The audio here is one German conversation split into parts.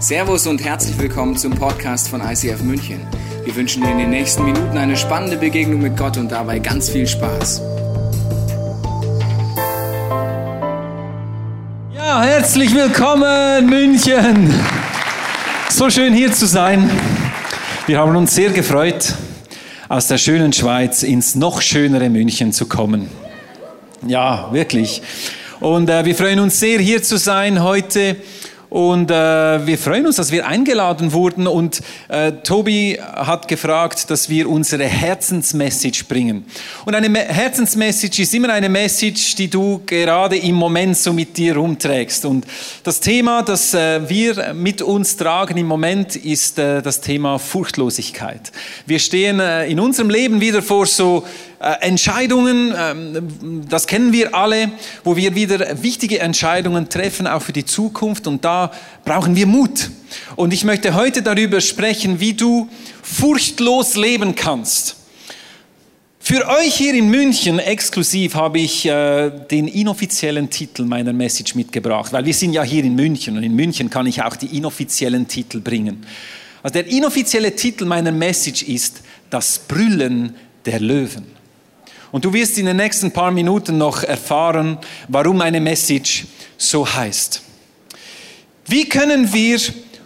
Servus und herzlich willkommen zum Podcast von ICF München. Wir wünschen dir in den nächsten Minuten eine spannende Begegnung mit Gott und dabei ganz viel Spaß. Ja, herzlich willkommen München. So schön hier zu sein. Wir haben uns sehr gefreut, aus der schönen Schweiz ins noch schönere München zu kommen. Ja, wirklich. Und äh, wir freuen uns sehr, hier zu sein heute. Und äh, wir freuen uns, dass wir eingeladen wurden. Und äh, Tobi hat gefragt, dass wir unsere Herzensmessage bringen. Und eine Me Herzensmessage ist immer eine Message, die du gerade im Moment so mit dir rumträgst. Und das Thema, das äh, wir mit uns tragen im Moment, ist äh, das Thema Furchtlosigkeit. Wir stehen äh, in unserem Leben wieder vor so Entscheidungen, ähm, das kennen wir alle, wo wir wieder wichtige Entscheidungen treffen, auch für die Zukunft. Und da brauchen wir Mut. Und ich möchte heute darüber sprechen, wie du furchtlos leben kannst. Für euch hier in München exklusiv habe ich äh, den inoffiziellen Titel meiner Message mitgebracht, weil wir sind ja hier in München und in München kann ich auch die inoffiziellen Titel bringen. Also der inoffizielle Titel meiner Message ist das Brüllen der Löwen. Und du wirst in den nächsten paar Minuten noch erfahren, warum eine Message so heißt. Wie können wir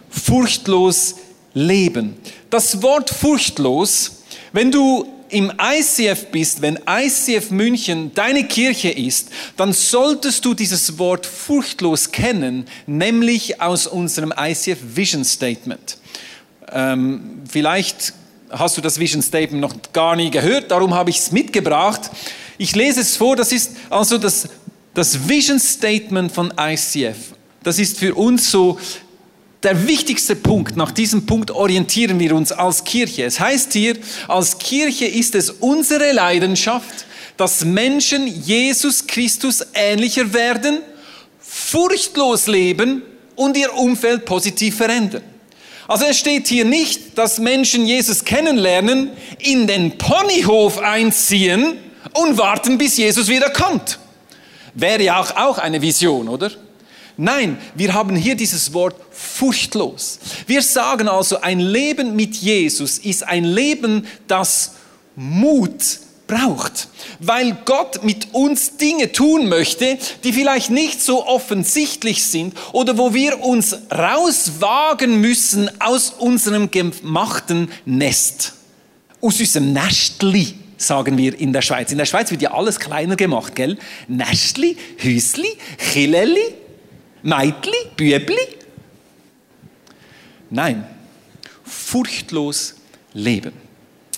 furchtlos leben? Das Wort furchtlos, wenn du im ICF bist, wenn ICF München deine Kirche ist, dann solltest du dieses Wort furchtlos kennen, nämlich aus unserem ICF Vision Statement. Ähm, vielleicht hast du das Vision Statement noch gar nie gehört, darum habe ich es mitgebracht. Ich lese es vor, das ist also das, das Vision Statement von ICF. Das ist für uns so der wichtigste Punkt. Nach diesem Punkt orientieren wir uns als Kirche. Es heißt hier, als Kirche ist es unsere Leidenschaft, dass Menschen Jesus Christus ähnlicher werden, furchtlos leben und ihr Umfeld positiv verändern. Also es steht hier nicht, dass Menschen Jesus kennenlernen, in den Ponyhof einziehen und warten, bis Jesus wieder kommt. Wäre ja auch, auch eine Vision, oder? Nein, wir haben hier dieses Wort furchtlos. Wir sagen also, ein Leben mit Jesus ist ein Leben, das Mut braucht, weil Gott mit uns Dinge tun möchte, die vielleicht nicht so offensichtlich sind oder wo wir uns rauswagen müssen aus unserem gemachten Nest, aus unserem Nestli sagen wir in der Schweiz. In der Schweiz wird ja alles kleiner gemacht, gell? Nestli, Hüsli, Chileli, Meitli, Bübli. Nein, furchtlos leben.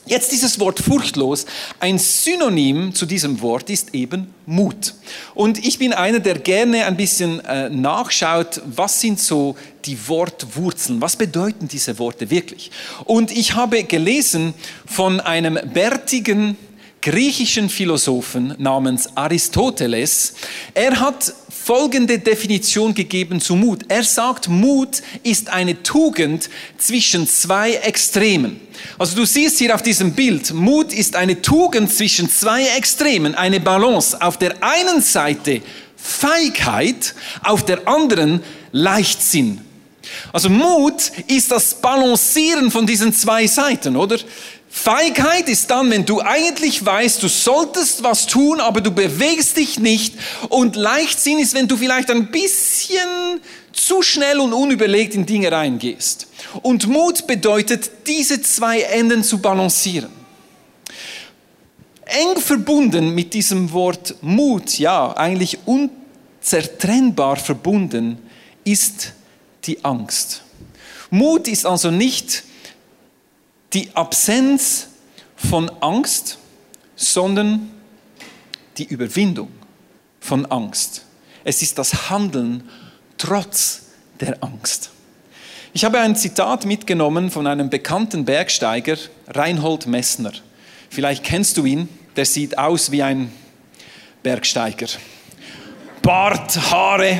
Jetzt dieses Wort furchtlos, ein Synonym zu diesem Wort ist eben Mut. Und ich bin einer, der gerne ein bisschen äh, nachschaut, was sind so die Wortwurzeln, was bedeuten diese Worte wirklich. Und ich habe gelesen von einem bärtigen griechischen Philosophen namens Aristoteles. Er hat folgende Definition gegeben zu Mut. Er sagt, Mut ist eine Tugend zwischen zwei Extremen. Also du siehst hier auf diesem Bild, Mut ist eine Tugend zwischen zwei Extremen, eine Balance. Auf der einen Seite Feigheit, auf der anderen Leichtsinn. Also Mut ist das Balancieren von diesen zwei Seiten, oder? Feigheit ist dann, wenn du eigentlich weißt, du solltest was tun, aber du bewegst dich nicht. Und Leichtsinn ist, wenn du vielleicht ein bisschen zu schnell und unüberlegt in Dinge reingehst. Und Mut bedeutet, diese zwei Enden zu balancieren. Eng verbunden mit diesem Wort Mut, ja, eigentlich unzertrennbar verbunden, ist die Angst. Mut ist also nicht die Absenz von Angst, sondern die Überwindung von Angst. Es ist das Handeln trotz der Angst. Ich habe ein Zitat mitgenommen von einem bekannten Bergsteiger, Reinhold Messner. Vielleicht kennst du ihn, der sieht aus wie ein Bergsteiger. Bart, Haare.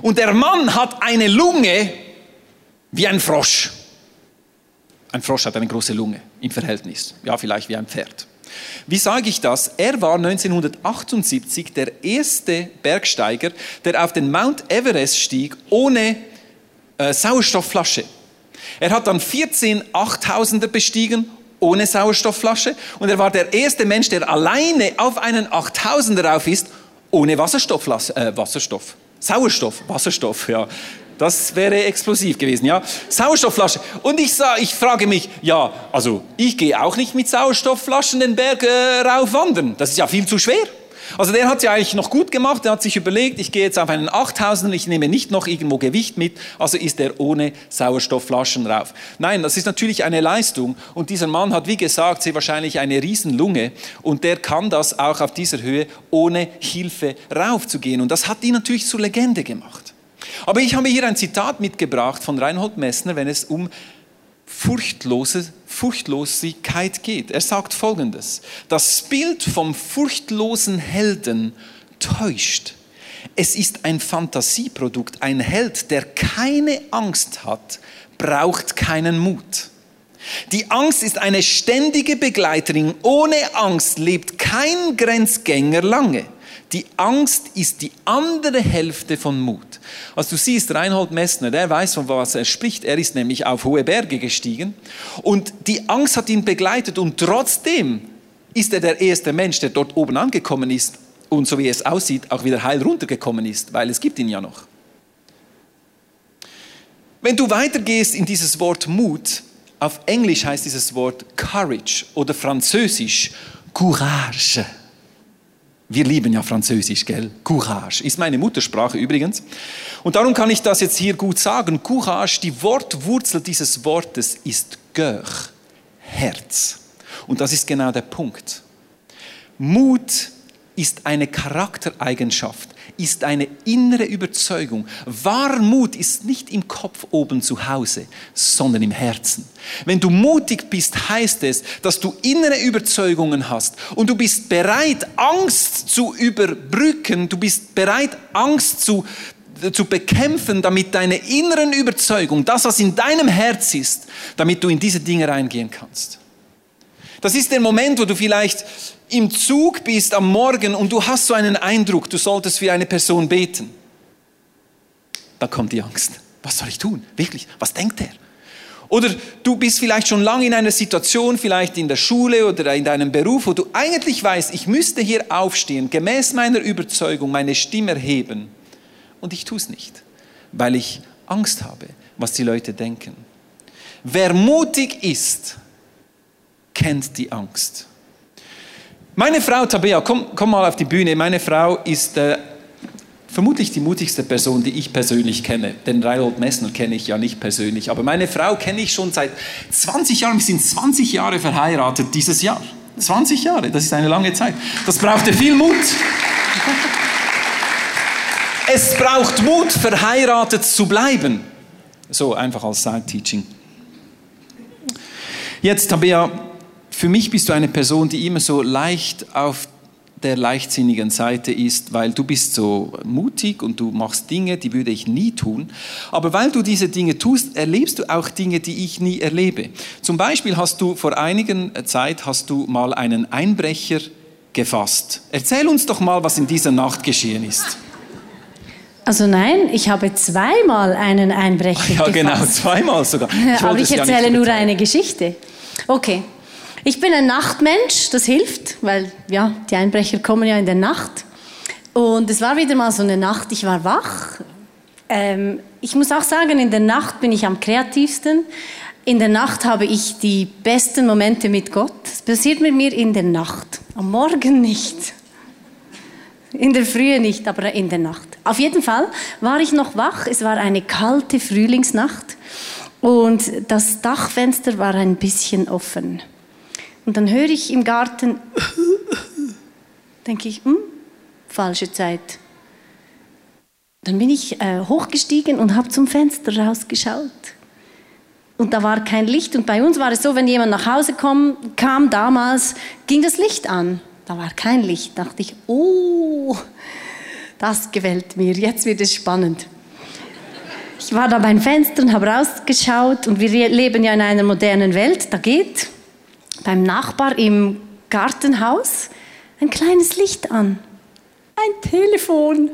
Und der Mann hat eine Lunge wie ein Frosch. Ein Frosch hat eine große Lunge im Verhältnis, ja vielleicht wie ein Pferd. Wie sage ich das? Er war 1978 der erste Bergsteiger, der auf den Mount Everest stieg, ohne äh, Sauerstoffflasche. Er hat dann 14 8000er bestiegen ohne Sauerstoffflasche und er war der erste Mensch, der alleine auf einen 8000er rauf ist, ohne Wasserstoffflasche, äh, Wasserstoff. Sauerstoff, Wasserstoff, ja. Das wäre explosiv gewesen, ja. Sauerstoffflasche. Und ich, sah, ich frage mich, ja, also ich gehe auch nicht mit Sauerstoffflaschen den Berg äh, rauf wandern. Das ist ja viel zu schwer. Also der hat es ja eigentlich noch gut gemacht, der hat sich überlegt, ich gehe jetzt auf einen 8000, ich nehme nicht noch irgendwo Gewicht mit, also ist er ohne Sauerstoffflaschen rauf. Nein, das ist natürlich eine Leistung und dieser Mann hat, wie gesagt, sehr wahrscheinlich eine Riesenlunge und der kann das auch auf dieser Höhe ohne Hilfe raufzugehen und das hat ihn natürlich zur Legende gemacht. Aber ich habe hier ein Zitat mitgebracht von Reinhold Messner, wenn es um furchtlose Furchtlosigkeit geht. Er sagt folgendes, das Bild vom furchtlosen Helden täuscht. Es ist ein Fantasieprodukt. Ein Held, der keine Angst hat, braucht keinen Mut. Die Angst ist eine ständige Begleiterin. Ohne Angst lebt kein Grenzgänger lange. Die Angst ist die andere Hälfte von Mut. Also du siehst, Reinhold Messner, der weiß, von was er spricht. Er ist nämlich auf hohe Berge gestiegen und die Angst hat ihn begleitet und trotzdem ist er der erste Mensch, der dort oben angekommen ist und so wie es aussieht, auch wieder heil runtergekommen ist, weil es gibt ihn ja noch. Wenn du weitergehst in dieses Wort Mut, auf Englisch heißt dieses Wort Courage oder Französisch Courage. Wir lieben ja Französisch, gell? Courage ist meine Muttersprache übrigens. Und darum kann ich das jetzt hier gut sagen. Courage, die Wortwurzel dieses Wortes ist Cœur, Herz. Und das ist genau der Punkt. Mut ist eine Charaktereigenschaft, ist eine innere Überzeugung. Wahrmut ist nicht im Kopf oben zu Hause, sondern im Herzen. Wenn du mutig bist, heißt es, dass du innere Überzeugungen hast und du bist bereit, Angst zu überbrücken, du bist bereit, Angst zu, zu bekämpfen, damit deine inneren Überzeugung, das, was in deinem Herz ist, damit du in diese Dinge reingehen kannst. Das ist der Moment, wo du vielleicht im Zug bist am Morgen und du hast so einen Eindruck, du solltest für eine Person beten. Da kommt die Angst. Was soll ich tun? Wirklich? Was denkt er? Oder du bist vielleicht schon lange in einer Situation, vielleicht in der Schule oder in deinem Beruf, wo du eigentlich weißt, ich müsste hier aufstehen, gemäß meiner Überzeugung meine Stimme erheben. Und ich tue es nicht, weil ich Angst habe, was die Leute denken. Wer mutig ist, kennt die Angst. Meine Frau Tabea, komm, komm mal auf die Bühne. Meine Frau ist äh, vermutlich die mutigste Person, die ich persönlich kenne. Den Reinhold Messner kenne ich ja nicht persönlich, aber meine Frau kenne ich schon seit 20 Jahren. Wir sind 20 Jahre verheiratet dieses Jahr. 20 Jahre, das ist eine lange Zeit. Das brauchte viel Mut. Es braucht Mut, verheiratet zu bleiben. So einfach als Side-Teaching. Jetzt, Tabea, für mich bist du eine Person, die immer so leicht auf der leichtsinnigen Seite ist, weil du bist so mutig und du machst Dinge, die würde ich nie tun. Aber weil du diese Dinge tust, erlebst du auch Dinge, die ich nie erlebe. Zum Beispiel hast du vor einigen Zeit hast du mal einen Einbrecher gefasst. Erzähl uns doch mal, was in dieser Nacht geschehen ist. Also nein, ich habe zweimal einen Einbrecher ja, genau, gefasst. Ja, genau, zweimal sogar. Ich Aber ich erzähle nur eine Geschichte. Okay, ich bin ein Nachtmensch, das hilft, weil ja, die Einbrecher kommen ja in der Nacht. Und es war wieder mal so eine Nacht, ich war wach. Ähm, ich muss auch sagen, in der Nacht bin ich am kreativsten. In der Nacht habe ich die besten Momente mit Gott. Es passiert mit mir in der Nacht, am Morgen nicht. In der Frühe nicht, aber in der Nacht. Auf jeden Fall war ich noch wach. Es war eine kalte Frühlingsnacht und das Dachfenster war ein bisschen offen. Und dann höre ich im Garten, denke ich, hm, falsche Zeit. Dann bin ich äh, hochgestiegen und habe zum Fenster rausgeschaut. Und da war kein Licht. Und bei uns war es so, wenn jemand nach Hause kam, kam damals, ging das Licht an. Da war kein Licht. Da dachte ich, oh, das gefällt mir. Jetzt wird es spannend. Ich war da beim Fenster und habe rausgeschaut. Und wir leben ja in einer modernen Welt. Da geht beim Nachbar im Gartenhaus ein kleines Licht an. Ein Telefon.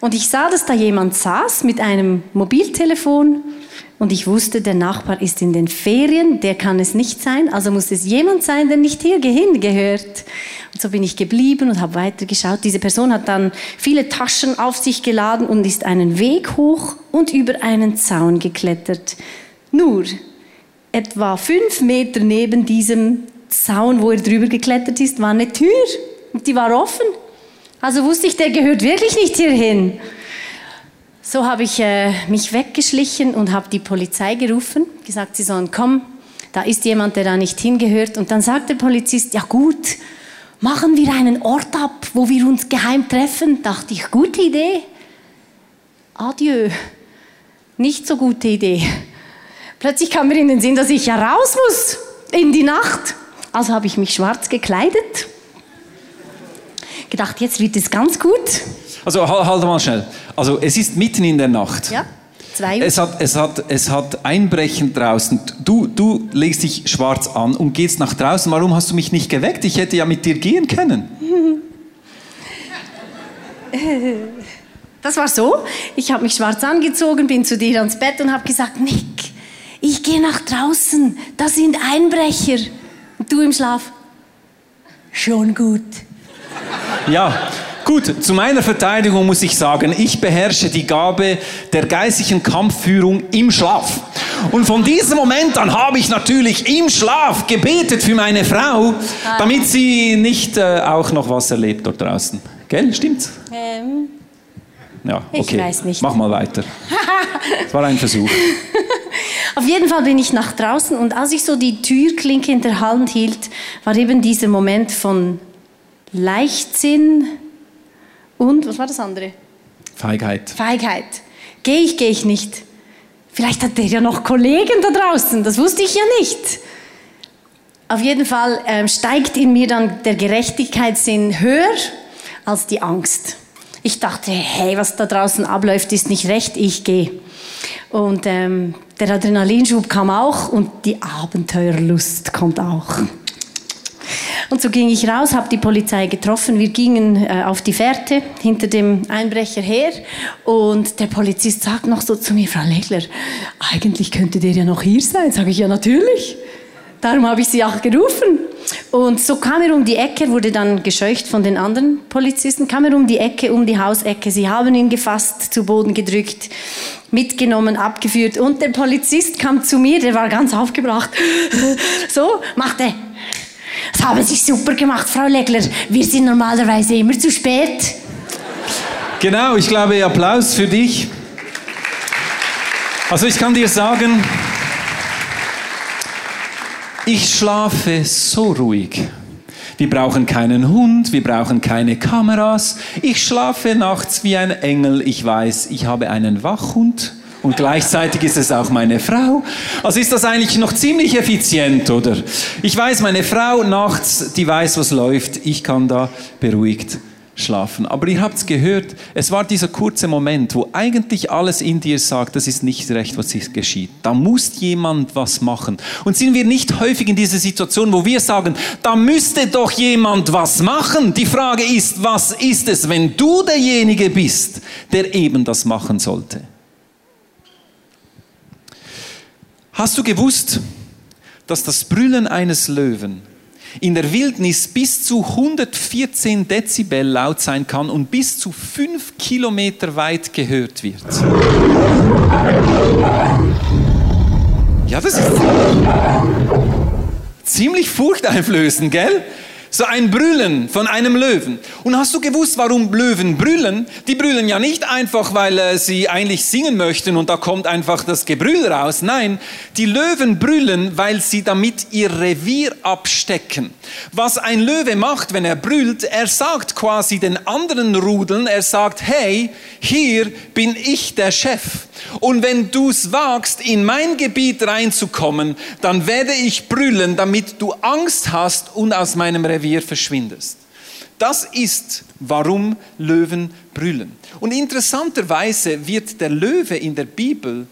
Und ich sah, dass da jemand saß mit einem Mobiltelefon und ich wusste, der Nachbar ist in den Ferien, der kann es nicht sein, also muss es jemand sein, der nicht hier hingehört. Und so bin ich geblieben und habe weitergeschaut. Diese Person hat dann viele Taschen auf sich geladen und ist einen Weg hoch und über einen Zaun geklettert. Nur etwa fünf Meter neben diesem Zaun, wo er drüber geklettert ist, war eine Tür und die war offen. Also wusste ich, der gehört wirklich nicht hierhin. So habe ich äh, mich weggeschlichen und habe die Polizei gerufen, gesagt, sie sollen kommen. Da ist jemand, der da nicht hingehört. Und dann sagt der Polizist, ja gut, machen wir einen Ort ab, wo wir uns geheim treffen. Dachte ich, gute Idee. Adieu. Nicht so gute Idee. Plötzlich kam mir in den Sinn, dass ich ja raus muss in die Nacht. Also habe ich mich schwarz gekleidet gedacht, jetzt wird es ganz gut. Also halt mal schnell. Also es ist mitten in der Nacht. Ja. Zwei Uhr. Es hat, es, hat, es hat Einbrechen draußen. Du, du legst dich schwarz an und gehst nach draußen. Warum hast du mich nicht geweckt? Ich hätte ja mit dir gehen können. Das war so. Ich habe mich schwarz angezogen, bin zu dir ans Bett und habe gesagt, Nick, ich gehe nach draußen. Da sind Einbrecher. Und du im Schlaf. Schon gut. Ja, gut, zu meiner Verteidigung muss ich sagen, ich beherrsche die Gabe der geistlichen Kampfführung im Schlaf. Und von diesem Moment an habe ich natürlich im Schlaf gebetet für meine Frau, damit sie nicht äh, auch noch was erlebt dort draußen. Gell, stimmt's? Ähm, Ja, Ich okay. weiß nicht. Mach mal weiter. Das war ein Versuch. Auf jeden Fall bin ich nach draußen und als ich so die Türklinke in der Hand hielt, war eben dieser Moment von Leichtsinn und, was war das andere? Feigheit. Feigheit. Gehe ich, gehe ich nicht. Vielleicht hat der ja noch Kollegen da draußen, das wusste ich ja nicht. Auf jeden Fall ähm, steigt in mir dann der Gerechtigkeitssinn höher als die Angst. Ich dachte, hey, was da draußen abläuft, ist nicht recht, ich gehe. Und ähm, der Adrenalinschub kam auch und die Abenteuerlust kommt auch. Und so ging ich raus, habe die Polizei getroffen. Wir gingen äh, auf die Fährte hinter dem Einbrecher her. Und der Polizist sagt noch so zu mir, Frau Legler, eigentlich könnte der ja noch hier sein. Sage ich, ja natürlich. Darum habe ich sie auch gerufen. Und so kam er um die Ecke, wurde dann gescheucht von den anderen Polizisten, kam er um die Ecke, um die Hausecke. Sie haben ihn gefasst, zu Boden gedrückt, mitgenommen, abgeführt. Und der Polizist kam zu mir, der war ganz aufgebracht. So, machte, das haben Sie super gemacht, Frau Legler. Wir sind normalerweise immer zu spät. Genau, ich glaube, Applaus für dich. Also ich kann dir sagen, ich schlafe so ruhig. Wir brauchen keinen Hund, wir brauchen keine Kameras. Ich schlafe nachts wie ein Engel. Ich weiß, ich habe einen Wachhund und gleichzeitig ist es auch meine Frau. Also ist das eigentlich noch ziemlich effizient, oder? Ich weiß, meine Frau nachts, die weiß, was läuft. Ich kann da beruhigt schlafen. Aber ihr habt es gehört, es war dieser kurze Moment, wo eigentlich alles in dir sagt, das ist nicht recht, was hier geschieht. Da muss jemand was machen. Und sind wir nicht häufig in dieser Situation, wo wir sagen, da müsste doch jemand was machen. Die Frage ist, was ist es, wenn du derjenige bist, der eben das machen sollte? Hast du gewusst, dass das Brüllen eines Löwen in der Wildnis bis zu 114 Dezibel laut sein kann und bis zu 5 Kilometer weit gehört wird? Ja, das ist ziemlich furchteinflößend, gell? So ein Brüllen von einem Löwen. Und hast du gewusst, warum Löwen brüllen? Die brüllen ja nicht einfach, weil äh, sie eigentlich singen möchten und da kommt einfach das Gebrüll raus. Nein, die Löwen brüllen, weil sie damit ihr Revier abstecken. Was ein Löwe macht, wenn er brüllt, er sagt quasi den anderen Rudeln, er sagt, hey, hier bin ich der Chef. Und wenn du es wagst, in mein Gebiet reinzukommen, dann werde ich brüllen, damit du Angst hast und aus meinem Revier verschwindest. Das ist, warum Löwen brüllen. Und interessanterweise wird der Löwe in der Bibel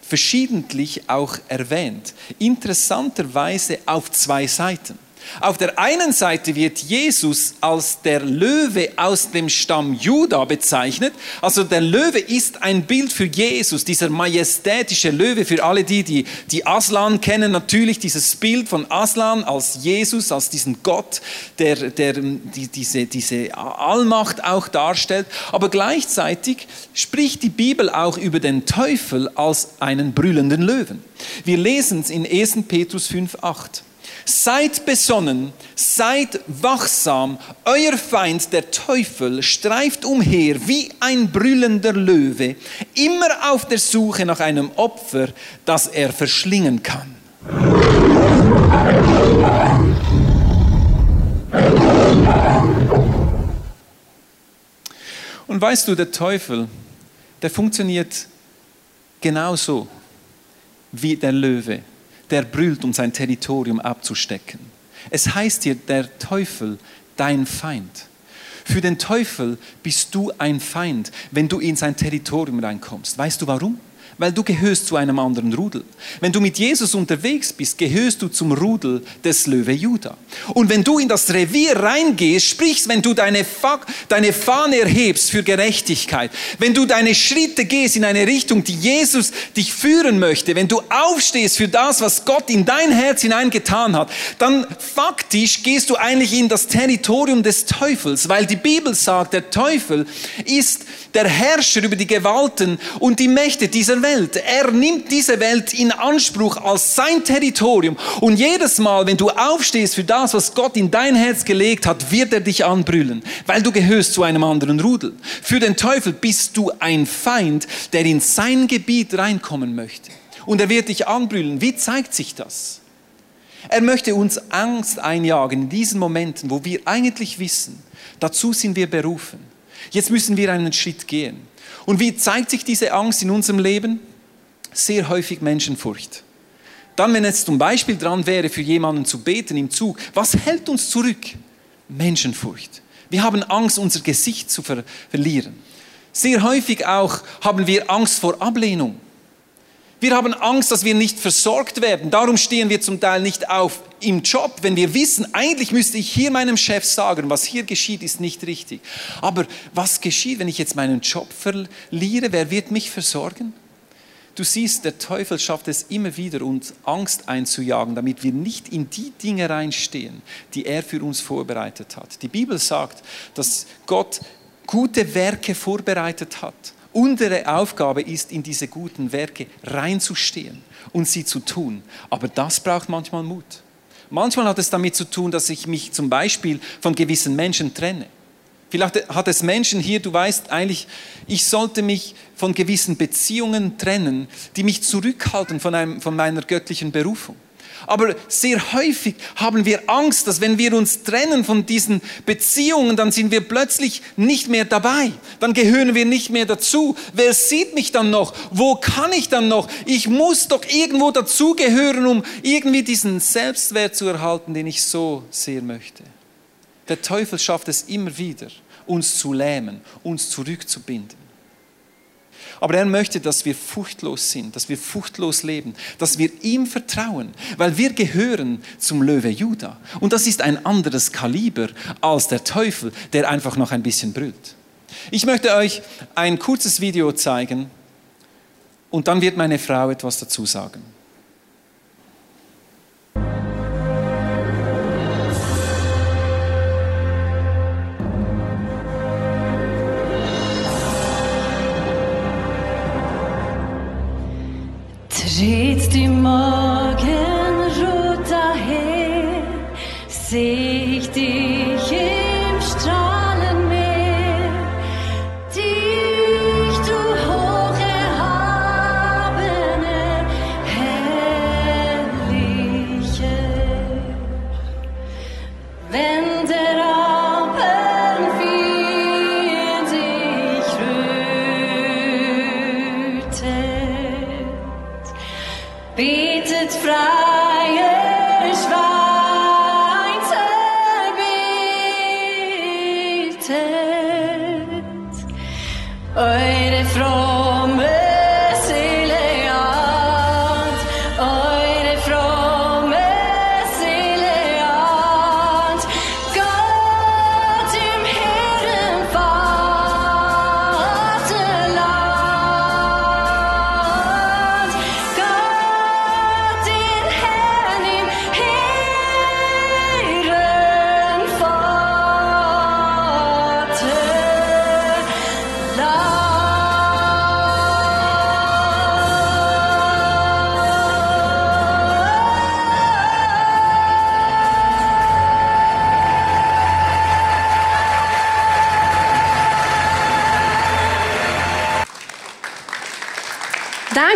verschiedentlich auch erwähnt. Interessanterweise auf zwei Seiten. Auf der einen Seite wird Jesus als der Löwe aus dem Stamm Juda bezeichnet. Also der Löwe ist ein Bild für Jesus, dieser majestätische Löwe. Für alle die, die, die Aslan kennen, natürlich dieses Bild von Aslan als Jesus, als diesen Gott, der, der die, diese, diese Allmacht auch darstellt. Aber gleichzeitig spricht die Bibel auch über den Teufel als einen brüllenden Löwen. Wir lesen es in 1. Petrus 5,8. Seid besonnen, seid wachsam, euer Feind, der Teufel, streift umher wie ein brüllender Löwe, immer auf der Suche nach einem Opfer, das er verschlingen kann. Und weißt du, der Teufel, der funktioniert genauso wie der Löwe der brüllt, um sein Territorium abzustecken. Es heißt hier, der Teufel, dein Feind. Für den Teufel bist du ein Feind, wenn du in sein Territorium reinkommst. Weißt du warum? Weil du gehörst zu einem anderen Rudel. Wenn du mit Jesus unterwegs bist, gehörst du zum Rudel des Löwe Juda. Und wenn du in das Revier reingehst, sprichst, wenn du deine, Fa deine Fahne erhebst für Gerechtigkeit, wenn du deine Schritte gehst in eine Richtung, die Jesus dich führen möchte, wenn du aufstehst für das, was Gott in dein Herz hineingetan hat, dann faktisch gehst du eigentlich in das Territorium des Teufels, weil die Bibel sagt, der Teufel ist der Herrscher über die Gewalten und die Mächte dieser Welt. Er nimmt diese Welt in Anspruch als sein Territorium. Und jedes Mal, wenn du aufstehst für das, was Gott in dein Herz gelegt hat, wird er dich anbrüllen, weil du gehörst zu einem anderen Rudel. Für den Teufel bist du ein Feind, der in sein Gebiet reinkommen möchte. Und er wird dich anbrüllen. Wie zeigt sich das? Er möchte uns Angst einjagen in diesen Momenten, wo wir eigentlich wissen, dazu sind wir berufen. Jetzt müssen wir einen Schritt gehen. Und wie zeigt sich diese Angst in unserem Leben? Sehr häufig Menschenfurcht. Dann, wenn es zum Beispiel dran wäre, für jemanden zu beten im Zug, was hält uns zurück? Menschenfurcht. Wir haben Angst, unser Gesicht zu ver verlieren. Sehr häufig auch haben wir Angst vor Ablehnung. Wir haben Angst, dass wir nicht versorgt werden. Darum stehen wir zum Teil nicht auf im Job, wenn wir wissen, eigentlich müsste ich hier meinem Chef sagen, was hier geschieht, ist nicht richtig. Aber was geschieht, wenn ich jetzt meinen Job verliere? Wer wird mich versorgen? Du siehst, der Teufel schafft es immer wieder, uns Angst einzujagen, damit wir nicht in die Dinge reinstehen, die er für uns vorbereitet hat. Die Bibel sagt, dass Gott gute Werke vorbereitet hat Unsere Aufgabe ist, in diese guten Werke reinzustehen und sie zu tun. Aber das braucht manchmal Mut. Manchmal hat es damit zu tun, dass ich mich zum Beispiel von gewissen Menschen trenne. Vielleicht hat es Menschen hier, du weißt eigentlich, ich sollte mich von gewissen Beziehungen trennen, die mich zurückhalten von, einem, von meiner göttlichen Berufung. Aber sehr häufig haben wir Angst, dass wenn wir uns trennen von diesen Beziehungen, dann sind wir plötzlich nicht mehr dabei. Dann gehören wir nicht mehr dazu. Wer sieht mich dann noch? Wo kann ich dann noch? Ich muss doch irgendwo dazugehören, um irgendwie diesen Selbstwert zu erhalten, den ich so sehr möchte. Der Teufel schafft es immer wieder, uns zu lähmen, uns zurückzubinden. Aber er möchte, dass wir furchtlos sind, dass wir furchtlos leben, dass wir ihm vertrauen, weil wir gehören zum Löwe Juda. Und das ist ein anderes Kaliber als der Teufel, der einfach noch ein bisschen brüllt. Ich möchte euch ein kurzes Video zeigen und dann wird meine Frau etwas dazu sagen. Tritt die Morgenrot daher, seh ich dich Öre från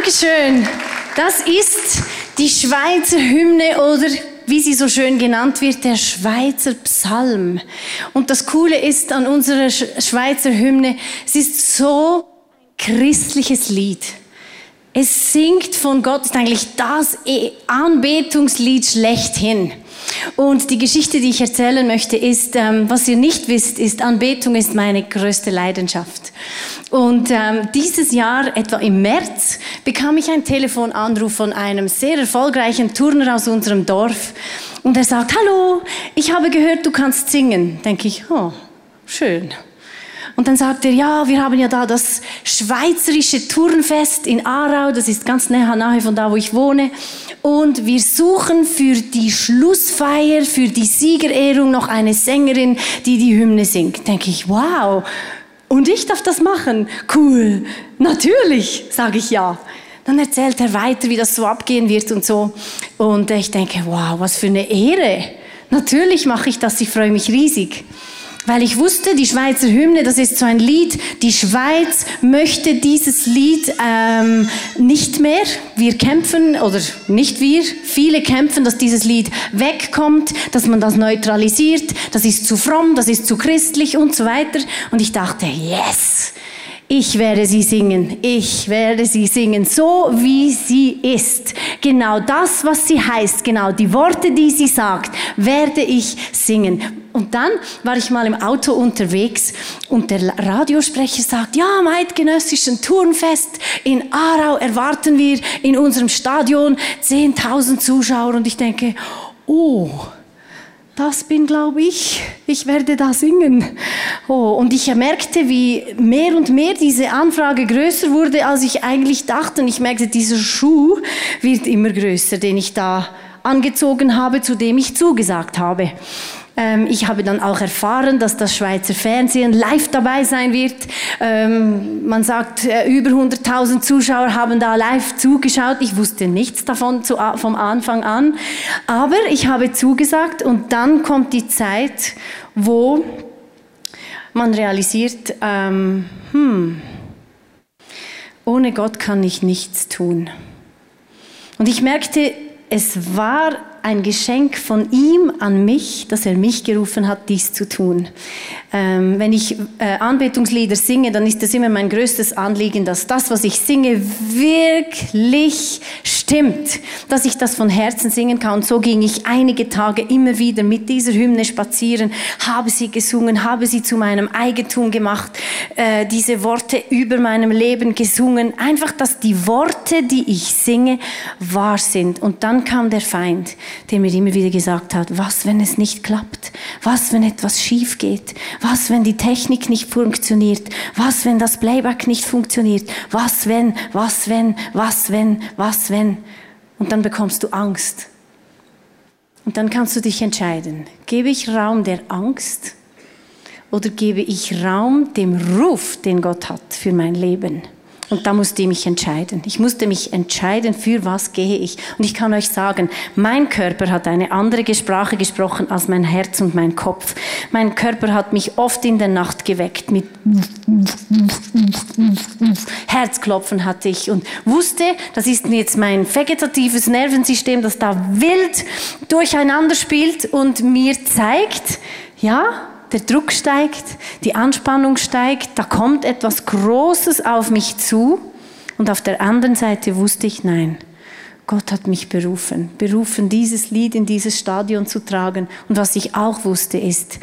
Dankeschön. Das ist die Schweizer Hymne oder wie sie so schön genannt wird, der Schweizer Psalm. Und das Coole ist an unserer Schweizer Hymne, es ist so christliches Lied. Es singt von Gott, ist eigentlich das Anbetungslied schlechthin. Und die Geschichte, die ich erzählen möchte, ist, ähm, was ihr nicht wisst, ist, Anbetung ist meine größte Leidenschaft. Und ähm, dieses Jahr, etwa im März, bekam ich einen Telefonanruf von einem sehr erfolgreichen Turner aus unserem Dorf. Und er sagt, hallo, ich habe gehört, du kannst singen. Denke ich, oh, schön. Und dann sagt er, ja, wir haben ja da das Schweizerische Turnfest in Aarau, das ist ganz nahe von da, wo ich wohne. Und wir suchen für die Schlussfeier, für die Siegerehrung noch eine Sängerin, die die Hymne singt. Denke ich, wow. Und ich darf das machen. Cool. Natürlich, sage ich ja. Dann erzählt er weiter, wie das so abgehen wird und so. Und ich denke, wow, was für eine Ehre. Natürlich mache ich das, ich freue mich riesig weil ich wusste, die Schweizer Hymne, das ist so ein Lied, die Schweiz möchte dieses Lied ähm, nicht mehr. Wir kämpfen, oder nicht wir, viele kämpfen, dass dieses Lied wegkommt, dass man das neutralisiert, das ist zu fromm, das ist zu christlich und so weiter. Und ich dachte, yes, ich werde sie singen, ich werde sie singen, so wie sie ist. Genau das, was sie heißt, genau die Worte, die sie sagt, werde ich singen. Und dann war ich mal im Auto unterwegs und der Radiosprecher sagt, ja, am Eidgenössischen Turnfest in Aarau erwarten wir in unserem Stadion 10.000 Zuschauer. Und ich denke, oh, das bin, glaube ich, ich werde da singen. Oh, und ich merkte, wie mehr und mehr diese Anfrage größer wurde, als ich eigentlich dachte. Und ich merkte, dieser Schuh wird immer größer, den ich da angezogen habe, zu dem ich zugesagt habe. Ähm, ich habe dann auch erfahren, dass das Schweizer Fernsehen live dabei sein wird. Ähm, man sagt, äh, über 100.000 Zuschauer haben da live zugeschaut. Ich wusste nichts davon zu, vom Anfang an. Aber ich habe zugesagt und dann kommt die Zeit, wo man realisiert, ähm, hm, ohne Gott kann ich nichts tun. Und ich merkte, es war ein Geschenk von ihm an mich, dass er mich gerufen hat, dies zu tun. Ähm, wenn ich äh, Anbetungslieder singe, dann ist das immer mein größtes Anliegen, dass das, was ich singe, wirklich stimmt, dass ich das von Herzen singen kann. Und so ging ich einige Tage immer wieder mit dieser Hymne spazieren, habe sie gesungen, habe sie zu meinem Eigentum gemacht, äh, diese Worte über meinem Leben gesungen. Einfach, dass die Worte, die ich singe, wahr sind. Und dann kam der Feind, der mir immer wieder gesagt hat, was, wenn es nicht klappt? Was, wenn etwas schief geht? Was, wenn die Technik nicht funktioniert? Was, wenn das Playback nicht funktioniert? Was, wenn, was, wenn, was, wenn, was, wenn? Und dann bekommst du Angst. Und dann kannst du dich entscheiden. Gebe ich Raum der Angst oder gebe ich Raum dem Ruf, den Gott hat für mein Leben? Und da musste ich mich entscheiden. Ich musste mich entscheiden, für was gehe ich. Und ich kann euch sagen, mein Körper hat eine andere Sprache gesprochen als mein Herz und mein Kopf. Mein Körper hat mich oft in der Nacht geweckt mit Herzklopfen hatte ich und wusste, das ist jetzt mein vegetatives Nervensystem, das da wild durcheinander spielt und mir zeigt, ja, der Druck steigt, die Anspannung steigt, da kommt etwas Großes auf mich zu. Und auf der anderen Seite wusste ich, nein, Gott hat mich berufen, berufen, dieses Lied in dieses Stadion zu tragen. Und was ich auch wusste ist,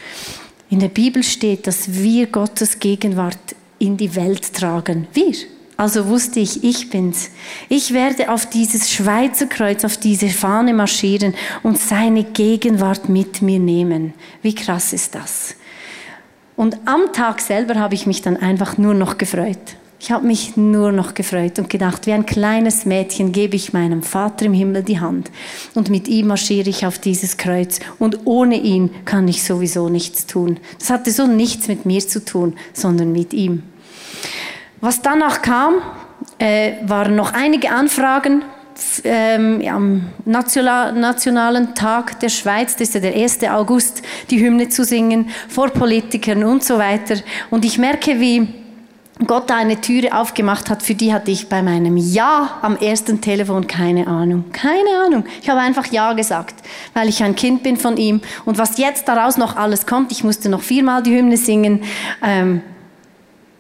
in der Bibel steht, dass wir Gottes Gegenwart in die Welt tragen. Wir, also wusste ich, ich bin's. Ich werde auf dieses Schweizer Kreuz, auf diese Fahne marschieren und seine Gegenwart mit mir nehmen. Wie krass ist das? Und am Tag selber habe ich mich dann einfach nur noch gefreut. Ich habe mich nur noch gefreut und gedacht, wie ein kleines Mädchen gebe ich meinem Vater im Himmel die Hand und mit ihm marschiere ich auf dieses Kreuz und ohne ihn kann ich sowieso nichts tun. Das hatte so nichts mit mir zu tun, sondern mit ihm. Was danach kam, äh, waren noch einige Anfragen ähm, am Nationalen Tag der Schweiz, das ist ja der 1. August, die Hymne zu singen, vor Politikern und so weiter. Und ich merke, wie Gott da eine Türe aufgemacht hat, für die hatte ich bei meinem Ja am ersten Telefon keine Ahnung. Keine Ahnung. Ich habe einfach Ja gesagt, weil ich ein Kind bin von ihm. Und was jetzt daraus noch alles kommt, ich musste noch viermal die Hymne singen. Ähm,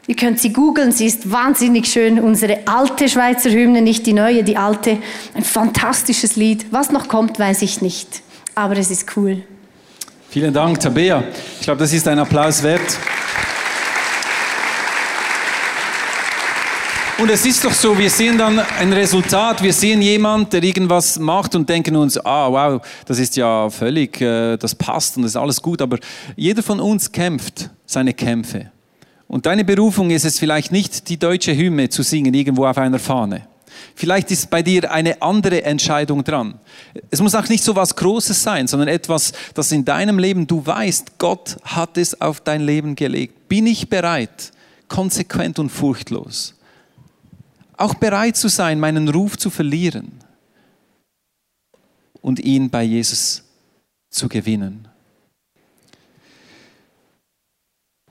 ihr könnt sie googeln, sie ist wahnsinnig schön. Unsere alte Schweizer Hymne, nicht die neue, die alte. Ein fantastisches Lied. Was noch kommt, weiß ich nicht. Aber es ist cool. Vielen Dank, Tabea. Ich glaube, das ist ein Applaus wert. Und es ist doch so, wir sehen dann ein Resultat, wir sehen jemand, der irgendwas macht und denken uns, ah, wow, das ist ja völlig, äh, das passt und das ist alles gut, aber jeder von uns kämpft seine Kämpfe. Und deine Berufung ist es vielleicht nicht, die deutsche Hymne zu singen, irgendwo auf einer Fahne. Vielleicht ist bei dir eine andere Entscheidung dran. Es muss auch nicht so was Großes sein, sondern etwas, das in deinem Leben du weißt, Gott hat es auf dein Leben gelegt. Bin ich bereit, konsequent und furchtlos? Auch bereit zu sein, meinen Ruf zu verlieren und ihn bei Jesus zu gewinnen.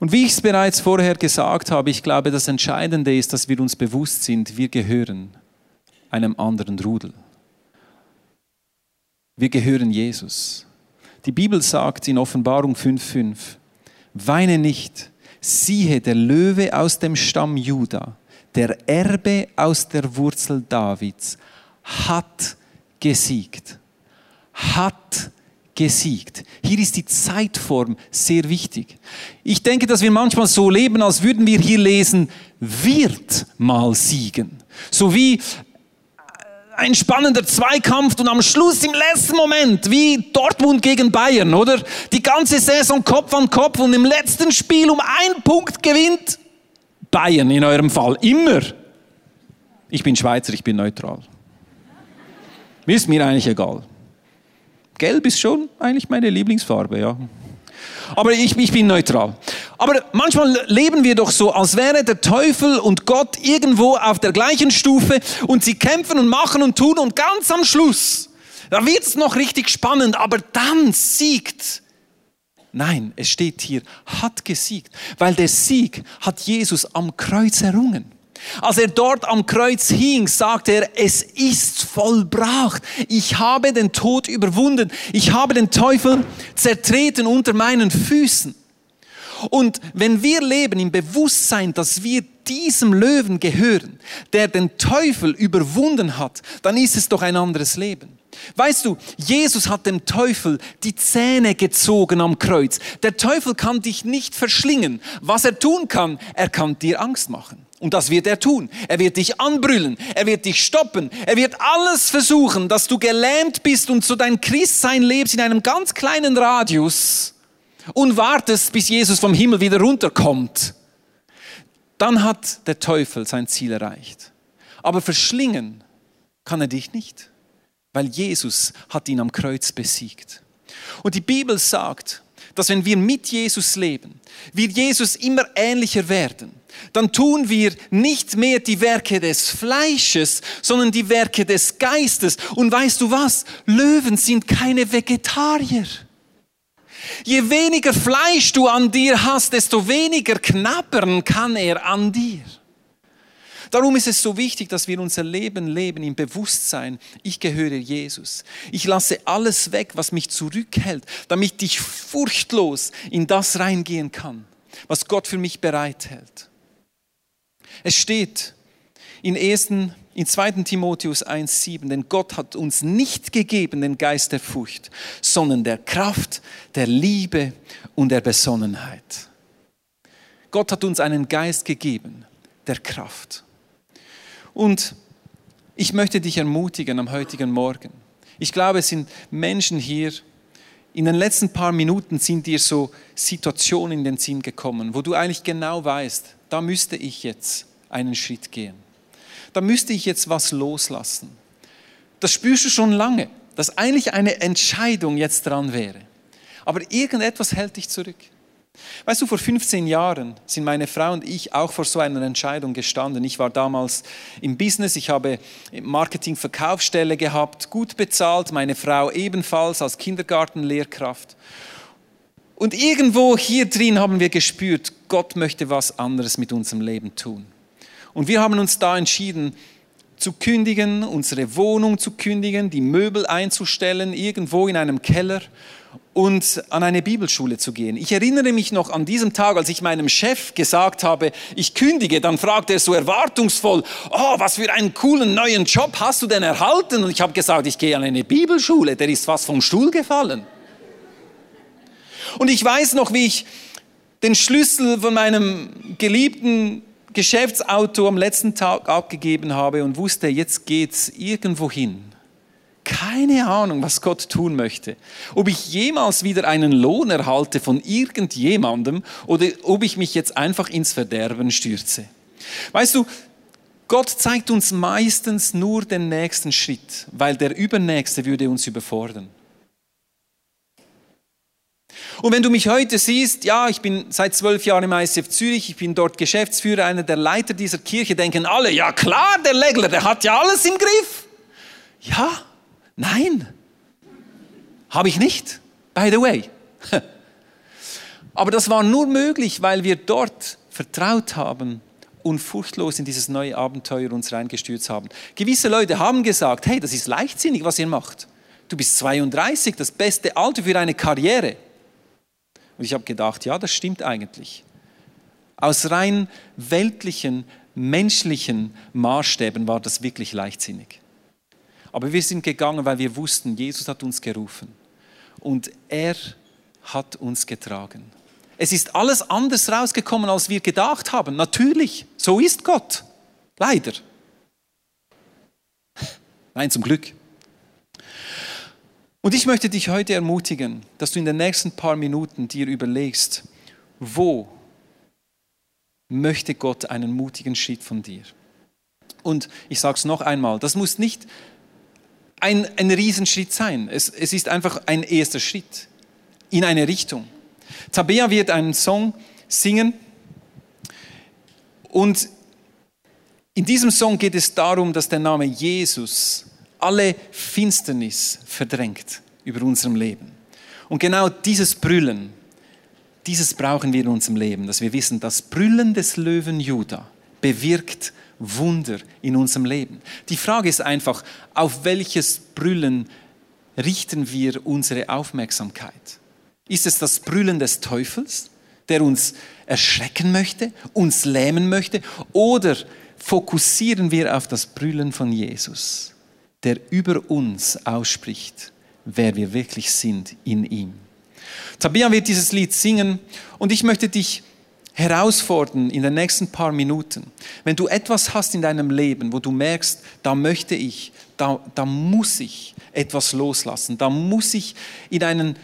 Und wie ich es bereits vorher gesagt habe, ich glaube, das Entscheidende ist, dass wir uns bewusst sind, wir gehören einem anderen Rudel. Wir gehören Jesus. Die Bibel sagt in Offenbarung 5.5, weine nicht, siehe der Löwe aus dem Stamm Juda, der Erbe aus der Wurzel Davids, hat gesiegt. Hat gesiegt. Hier ist die Zeitform sehr wichtig. Ich denke, dass wir manchmal so leben, als würden wir hier lesen, wird mal siegen. So wie ein spannender Zweikampf und am Schluss im letzten Moment, wie Dortmund gegen Bayern, oder? Die ganze Saison Kopf an Kopf und im letzten Spiel um einen Punkt gewinnt Bayern in eurem Fall. Immer. Ich bin Schweizer, ich bin neutral. Ist mir eigentlich egal. Gelb ist schon eigentlich meine Lieblingsfarbe, ja. Aber ich, ich bin neutral. Aber manchmal leben wir doch so, als wäre der Teufel und Gott irgendwo auf der gleichen Stufe und sie kämpfen und machen und tun und ganz am Schluss, da wird es noch richtig spannend, aber dann siegt Nein, es steht hier, hat gesiegt, weil der Sieg hat Jesus am Kreuz errungen. Als er dort am Kreuz hing, sagte er, es ist vollbracht. Ich habe den Tod überwunden. Ich habe den Teufel zertreten unter meinen Füßen. Und wenn wir leben im Bewusstsein, dass wir diesem Löwen gehören, der den Teufel überwunden hat, dann ist es doch ein anderes Leben. Weißt du, Jesus hat dem Teufel die Zähne gezogen am Kreuz. Der Teufel kann dich nicht verschlingen. Was er tun kann, er kann dir Angst machen. Und das wird er tun. Er wird dich anbrüllen. Er wird dich stoppen. Er wird alles versuchen, dass du gelähmt bist und so dein Christsein lebst in einem ganz kleinen Radius und wartest, bis Jesus vom Himmel wieder runterkommt. Dann hat der Teufel sein Ziel erreicht. Aber verschlingen kann er dich nicht weil Jesus hat ihn am Kreuz besiegt. Und die Bibel sagt, dass wenn wir mit Jesus leben, wir Jesus immer ähnlicher werden, dann tun wir nicht mehr die Werke des Fleisches, sondern die Werke des Geistes. Und weißt du was? Löwen sind keine Vegetarier. Je weniger Fleisch du an dir hast, desto weniger knabbern kann er an dir. Darum ist es so wichtig, dass wir unser Leben leben im Bewusstsein, ich gehöre Jesus. Ich lasse alles weg, was mich zurückhält, damit ich furchtlos in das reingehen kann, was Gott für mich bereithält. Es steht in 1. In 2. Timotheus 1,7, denn Gott hat uns nicht gegeben den Geist der Furcht, sondern der Kraft, der Liebe und der Besonnenheit. Gott hat uns einen Geist gegeben, der Kraft. Und ich möchte dich ermutigen am heutigen Morgen. Ich glaube, es sind Menschen hier, in den letzten paar Minuten sind dir so Situationen in den Sinn gekommen, wo du eigentlich genau weißt, da müsste ich jetzt einen Schritt gehen. Da müsste ich jetzt was loslassen. Das spürst du schon lange, dass eigentlich eine Entscheidung jetzt dran wäre. Aber irgendetwas hält dich zurück. Weißt du, vor 15 Jahren sind meine Frau und ich auch vor so einer Entscheidung gestanden. Ich war damals im Business, ich habe Und irgendwo hier drin haben wir gespürt, Gott möchte was anderes mit unserem Leben tun. Und wir haben uns da entschieden, zu kündigen, unsere Wohnung zu kündigen, die Möbel einzustellen, irgendwo in einem Keller und an eine Bibelschule zu gehen. Ich erinnere mich noch an diesem Tag, als ich meinem Chef gesagt habe, ich kündige, dann fragte er so erwartungsvoll, oh, was für einen coolen neuen Job hast du denn erhalten? Und ich habe gesagt, ich gehe an eine Bibelschule, der ist fast vom Stuhl gefallen. Und ich weiß noch, wie ich den Schlüssel von meinem geliebten Geschäftsauto am letzten Tag abgegeben habe und wusste, jetzt geht's irgendwo hin. Keine Ahnung, was Gott tun möchte. Ob ich jemals wieder einen Lohn erhalte von irgendjemandem oder ob ich mich jetzt einfach ins Verderben stürze. Weißt du, Gott zeigt uns meistens nur den nächsten Schritt, weil der übernächste würde uns überfordern. Und wenn du mich heute siehst, ja, ich bin seit zwölf Jahren im ICF Zürich, ich bin dort Geschäftsführer, einer der Leiter dieser Kirche, denken alle, ja klar, der Legler, der hat ja alles im Griff. Ja, nein, habe ich nicht, by the way. Aber das war nur möglich, weil wir dort vertraut haben und furchtlos in dieses neue Abenteuer uns reingestürzt haben. Gewisse Leute haben gesagt, hey, das ist leichtsinnig, was ihr macht. Du bist 32, das beste Alter für eine Karriere. Und ich habe gedacht, ja, das stimmt eigentlich. Aus rein weltlichen, menschlichen Maßstäben war das wirklich leichtsinnig. Aber wir sind gegangen, weil wir wussten, Jesus hat uns gerufen. Und er hat uns getragen. Es ist alles anders rausgekommen, als wir gedacht haben. Natürlich, so ist Gott. Leider. Nein, zum Glück. Und ich möchte dich heute ermutigen, dass du in den nächsten paar Minuten dir überlegst, wo möchte Gott einen mutigen Schritt von dir? Und ich sage es noch einmal, das muss nicht ein, ein Riesenschritt sein. Es, es ist einfach ein erster Schritt in eine Richtung. Tabea wird einen Song singen und in diesem Song geht es darum, dass der Name Jesus alle Finsternis verdrängt über unserem Leben. Und genau dieses Brüllen, dieses brauchen wir in unserem Leben, dass wir wissen, das Brüllen des Löwen Juda bewirkt Wunder in unserem Leben. Die Frage ist einfach, auf welches Brüllen richten wir unsere Aufmerksamkeit? Ist es das Brüllen des Teufels, der uns erschrecken möchte, uns lähmen möchte, oder fokussieren wir auf das Brüllen von Jesus? Der über uns ausspricht, wer wir wirklich sind in ihm. Tabia wird dieses Lied singen und ich möchte dich herausfordern in den nächsten paar Minuten. Wenn du etwas hast in deinem Leben, wo du merkst, da möchte ich, da, da muss ich etwas loslassen, da muss ich in, einen,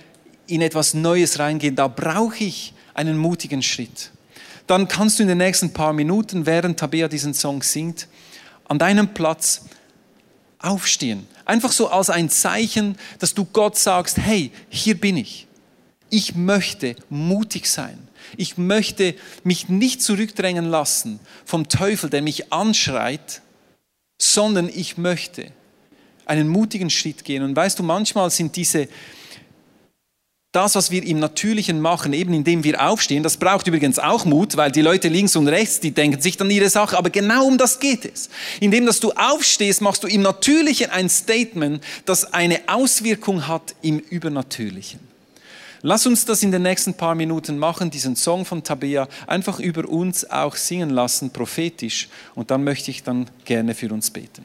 in etwas Neues reingehen, da brauche ich einen mutigen Schritt. Dann kannst du in den nächsten paar Minuten, während Tabea diesen Song singt, an deinem Platz aufstehen. Einfach so als ein Zeichen, dass du Gott sagst, hey, hier bin ich. Ich möchte mutig sein. Ich möchte mich nicht zurückdrängen lassen vom Teufel, der mich anschreit, sondern ich möchte einen mutigen Schritt gehen. Und weißt du, manchmal sind diese, das, was wir im Natürlichen machen, eben indem wir aufstehen, das braucht übrigens auch Mut, weil die Leute links und rechts, die denken sich dann ihre Sache, aber genau um das geht es. Indem, dass du aufstehst, machst du im Natürlichen ein Statement, das eine Auswirkung hat im Übernatürlichen. Lass uns das in den nächsten paar Minuten machen, diesen Song von Tabea einfach über uns auch singen lassen, prophetisch, und dann möchte ich dann gerne für uns beten.